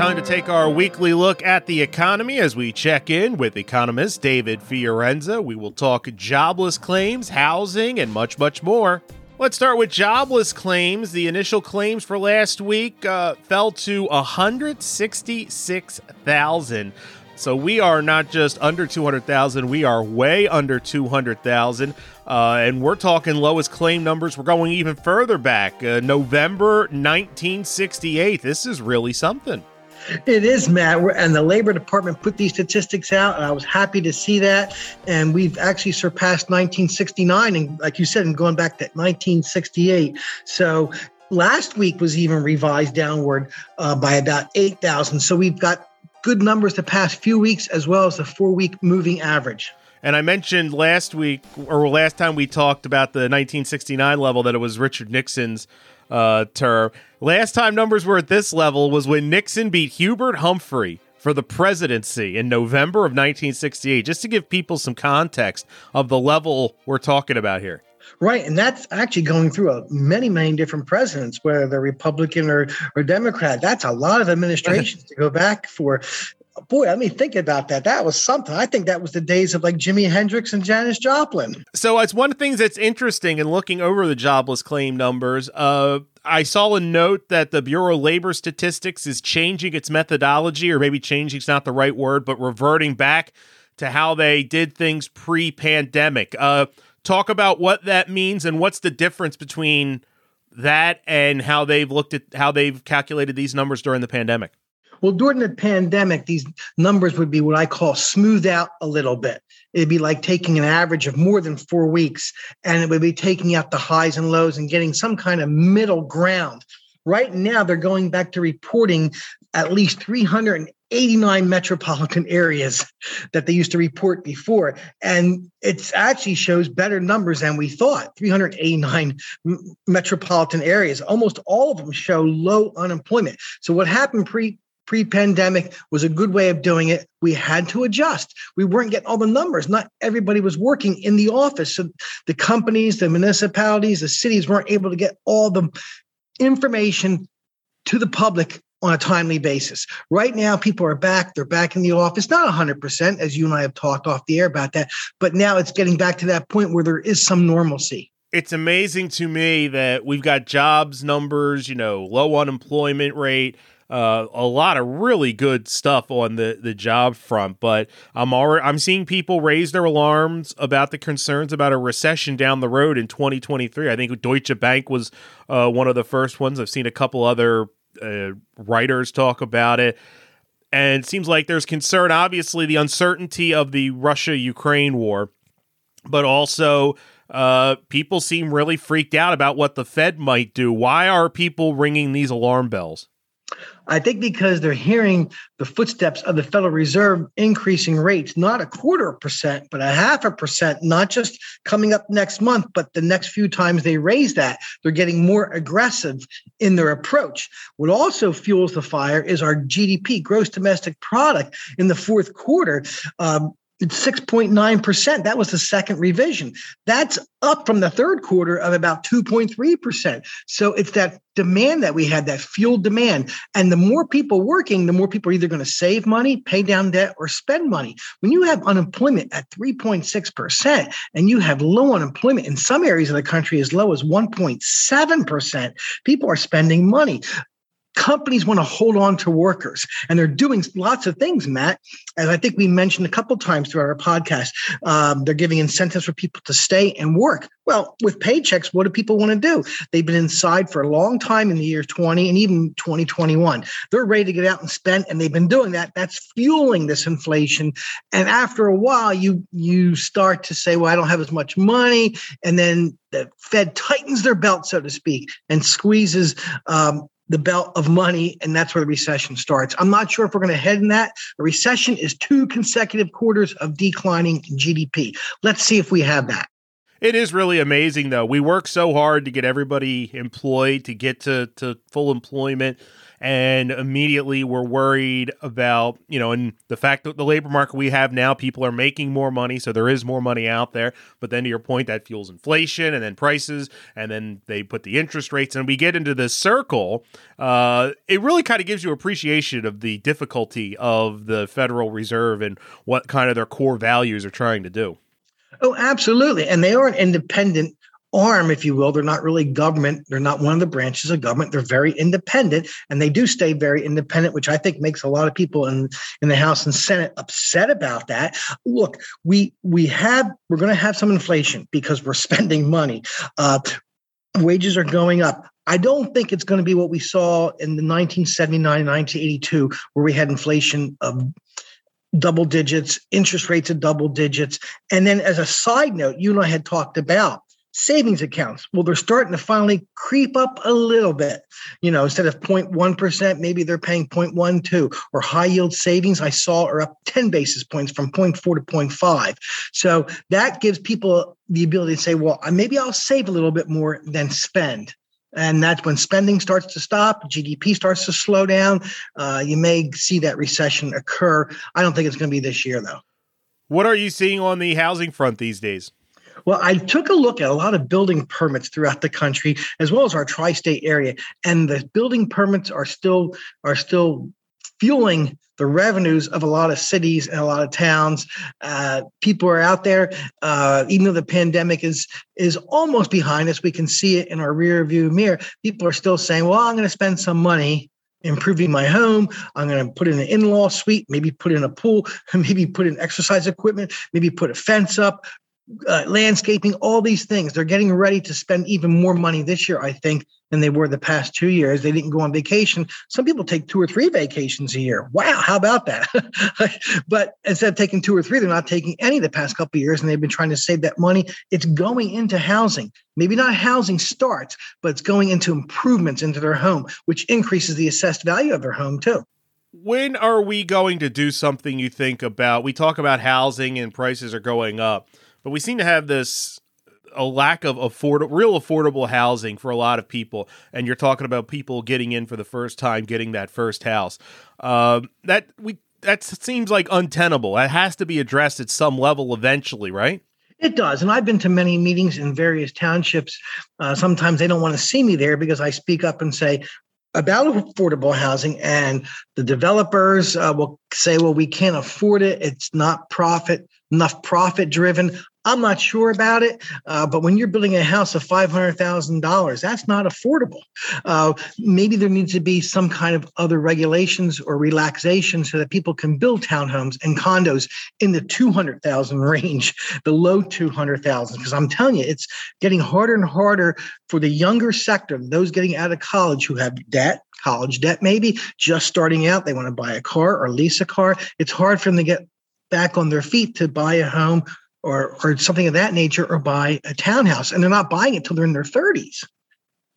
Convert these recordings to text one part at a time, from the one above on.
Time to take our weekly look at the economy as we check in with economist David Fiorenza. We will talk jobless claims, housing, and much, much more. Let's start with jobless claims. The initial claims for last week uh, fell to 166,000. So we are not just under 200,000, we are way under 200,000. Uh, and we're talking lowest claim numbers. We're going even further back, uh, November 1968. This is really something. It is, Matt. And the Labor Department put these statistics out, and I was happy to see that. And we've actually surpassed 1969, and like you said, and going back to 1968. So last week was even revised downward uh, by about 8,000. So we've got good numbers the past few weeks, as well as the four week moving average. And I mentioned last week, or last time we talked about the 1969 level, that it was Richard Nixon's uh, term. Last time numbers were at this level was when Nixon beat Hubert Humphrey for the presidency in November of 1968, just to give people some context of the level we're talking about here. Right, and that's actually going through a, many, many different presidents, whether they're Republican or, or Democrat. That's a lot of administrations to go back for boy, let me think about that. That was something. I think that was the days of like Jimi Hendrix and Janis Joplin. So it's one of the things that's interesting in looking over the jobless claim numbers. Uh, I saw a note that the Bureau of Labor Statistics is changing its methodology, or maybe changing is not the right word, but reverting back to how they did things pre-pandemic. Uh, talk about what that means and what's the difference between that and how they've looked at how they've calculated these numbers during the pandemic. Well, during the pandemic, these numbers would be what I call smoothed out a little bit. It'd be like taking an average of more than four weeks, and it would be taking out the highs and lows and getting some kind of middle ground. Right now, they're going back to reporting at least 389 metropolitan areas that they used to report before. And it actually shows better numbers than we thought 389 metropolitan areas. Almost all of them show low unemployment. So, what happened pre pre-pandemic was a good way of doing it we had to adjust we weren't getting all the numbers not everybody was working in the office so the companies the municipalities the cities weren't able to get all the information to the public on a timely basis. Right now, people are back. They're back in the office, not 100%, as you and I have talked off the air about that, but now it's getting back to that point where there is some normalcy. It's amazing to me that we've got jobs numbers, you know, low unemployment rate, uh, a lot of really good stuff on the the job front. But I'm already I'm seeing people raise their alarms about the concerns about a recession down the road in 2023. I think Deutsche Bank was uh, one of the first ones. I've seen a couple other uh, writers talk about it. And it seems like there's concern, obviously, the uncertainty of the Russia Ukraine war, but also uh, people seem really freaked out about what the Fed might do. Why are people ringing these alarm bells? I think because they're hearing the footsteps of the Federal Reserve increasing rates, not a quarter percent, but a half a percent, not just coming up next month, but the next few times they raise that, they're getting more aggressive in their approach. What also fuels the fire is our GDP, gross domestic product, in the fourth quarter. Um, 6.9%. That was the second revision. That's up from the third quarter of about 2.3%. So it's that demand that we had, that fuel demand. And the more people working, the more people are either going to save money, pay down debt, or spend money. When you have unemployment at 3.6% and you have low unemployment in some areas of the country as low as 1.7%, people are spending money companies want to hold on to workers and they're doing lots of things matt as i think we mentioned a couple times through our podcast. Um, they're giving incentives for people to stay and work. Well with paychecks what do people want to do? They've been inside for a long time in the year 20 and even 2021 they're ready to get out and spend and they've been doing that. That's fueling this inflation. And after a while you you start to say well i don't have as much money and then the fed tightens their belt so to speak and squeezes um, the belt of money, and that's where the recession starts. I'm not sure if we're going to head in that. A recession is two consecutive quarters of declining GDP. Let's see if we have that. It is really amazing, though. We work so hard to get everybody employed, to get to, to full employment, and immediately we're worried about, you know, and the fact that the labor market we have now, people are making more money, so there is more money out there. But then to your point, that fuels inflation and then prices, and then they put the interest rates, and we get into this circle. Uh, it really kind of gives you appreciation of the difficulty of the Federal Reserve and what kind of their core values are trying to do. Oh, absolutely. And they are an independent arm, if you will. They're not really government. They're not one of the branches of government. They're very independent and they do stay very independent, which I think makes a lot of people in, in the House and Senate upset about that. Look, we we have we're going to have some inflation because we're spending money. Uh, wages are going up. I don't think it's going to be what we saw in the 1979, 1982, where we had inflation of double digits, interest rates of double digits. And then, as a side note, you and I had talked about savings accounts. Well, they're starting to finally creep up a little bit. You know, instead of 0.1%, maybe they're paying 0.12 or high yield savings I saw are up 10 basis points from 0.4 to 0.5. So that gives people the ability to say, well, maybe I'll save a little bit more than spend. And that's when spending starts to stop, GDP starts to slow down. Uh, you may see that recession occur. I don't think it's going to be this year, though. What are you seeing on the housing front these days? Well, I took a look at a lot of building permits throughout the country, as well as our tri-state area, and the building permits are still are still fueling the revenues of a lot of cities and a lot of towns. Uh, people are out there, uh, even though the pandemic is is almost behind us. We can see it in our rear view mirror. People are still saying, "Well, I'm going to spend some money." improving my home. I'm going to put in an in-law suite, maybe put in a pool, maybe put in exercise equipment, maybe put a fence up, uh, landscaping, all these things. They're getting ready to spend even more money this year, I think, than they were the past two years. They didn't go on vacation. Some people take two or three vacations a year. Wow, how about that? but instead of taking two or three, they're not taking any the past couple years, and they've been trying to save that money. It's going into housing. Maybe not housing starts, but it's going into improvements into their home, which increases the assessed value of their home too when are we going to do something you think about? We talk about housing and prices are going up. But we seem to have this a lack of afford real affordable housing for a lot of people. And you're talking about people getting in for the first time getting that first house. Uh, that we that seems like untenable. That has to be addressed at some level eventually right? It does. And I've been to many meetings in various townships. Uh, sometimes they don't want to see me there because I speak up and say, about affordable housing and the developers uh, will say well we can't afford it. It's not profit enough profit driven I'm not sure about it, uh, but when you're building a house of five hundred thousand dollars, that's not affordable. Uh, maybe there needs to be some kind of other regulations or relaxation so that people can build townhomes and condos in the two hundred thousand range, the low two hundred thousand. Because I'm telling you, it's getting harder and harder for the younger sector, those getting out of college who have debt, college debt, maybe just starting out. They want to buy a car or lease a car. It's hard for them to get back on their feet to buy a home or or something of that nature or buy a townhouse and they're not buying it till they're in their 30s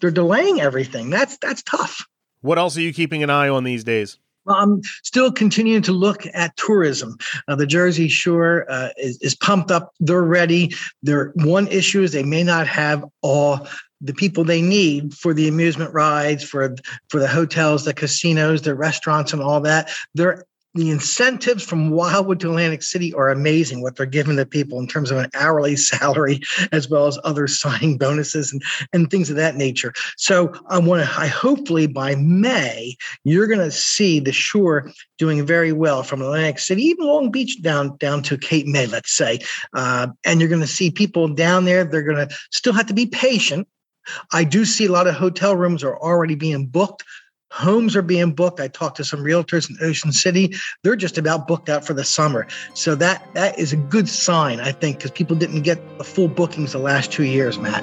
they're delaying everything that's that's tough what else are you keeping an eye on these days well, I'm still continuing to look at tourism. Uh, the Jersey Shore uh, is, is pumped up. They're ready. Their one issue is they may not have all the people they need for the amusement rides, for for the hotels, the casinos, the restaurants, and all that. They're the incentives from Wildwood to Atlantic City are amazing. What they're giving the people in terms of an hourly salary, as well as other signing bonuses and, and things of that nature. So I want to. I hopefully by May you're going to see the shore doing very well from Atlantic City, even Long Beach down down to Cape May, let's say. Uh, and you're going to see people down there. They're going to still have to be patient. I do see a lot of hotel rooms are already being booked Homes are being booked. I talked to some realtors in Ocean City. They're just about booked out for the summer. So that that is a good sign, I think, because people didn't get the full bookings the last two years, Matt.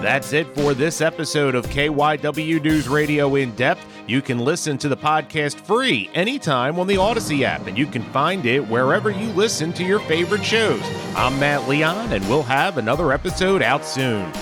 That's it for this episode of KYW News Radio in depth. You can listen to the podcast free anytime on the Audacy app, and you can find it wherever you listen to your favorite shows. I'm Matt Leon, and we'll have another episode out soon.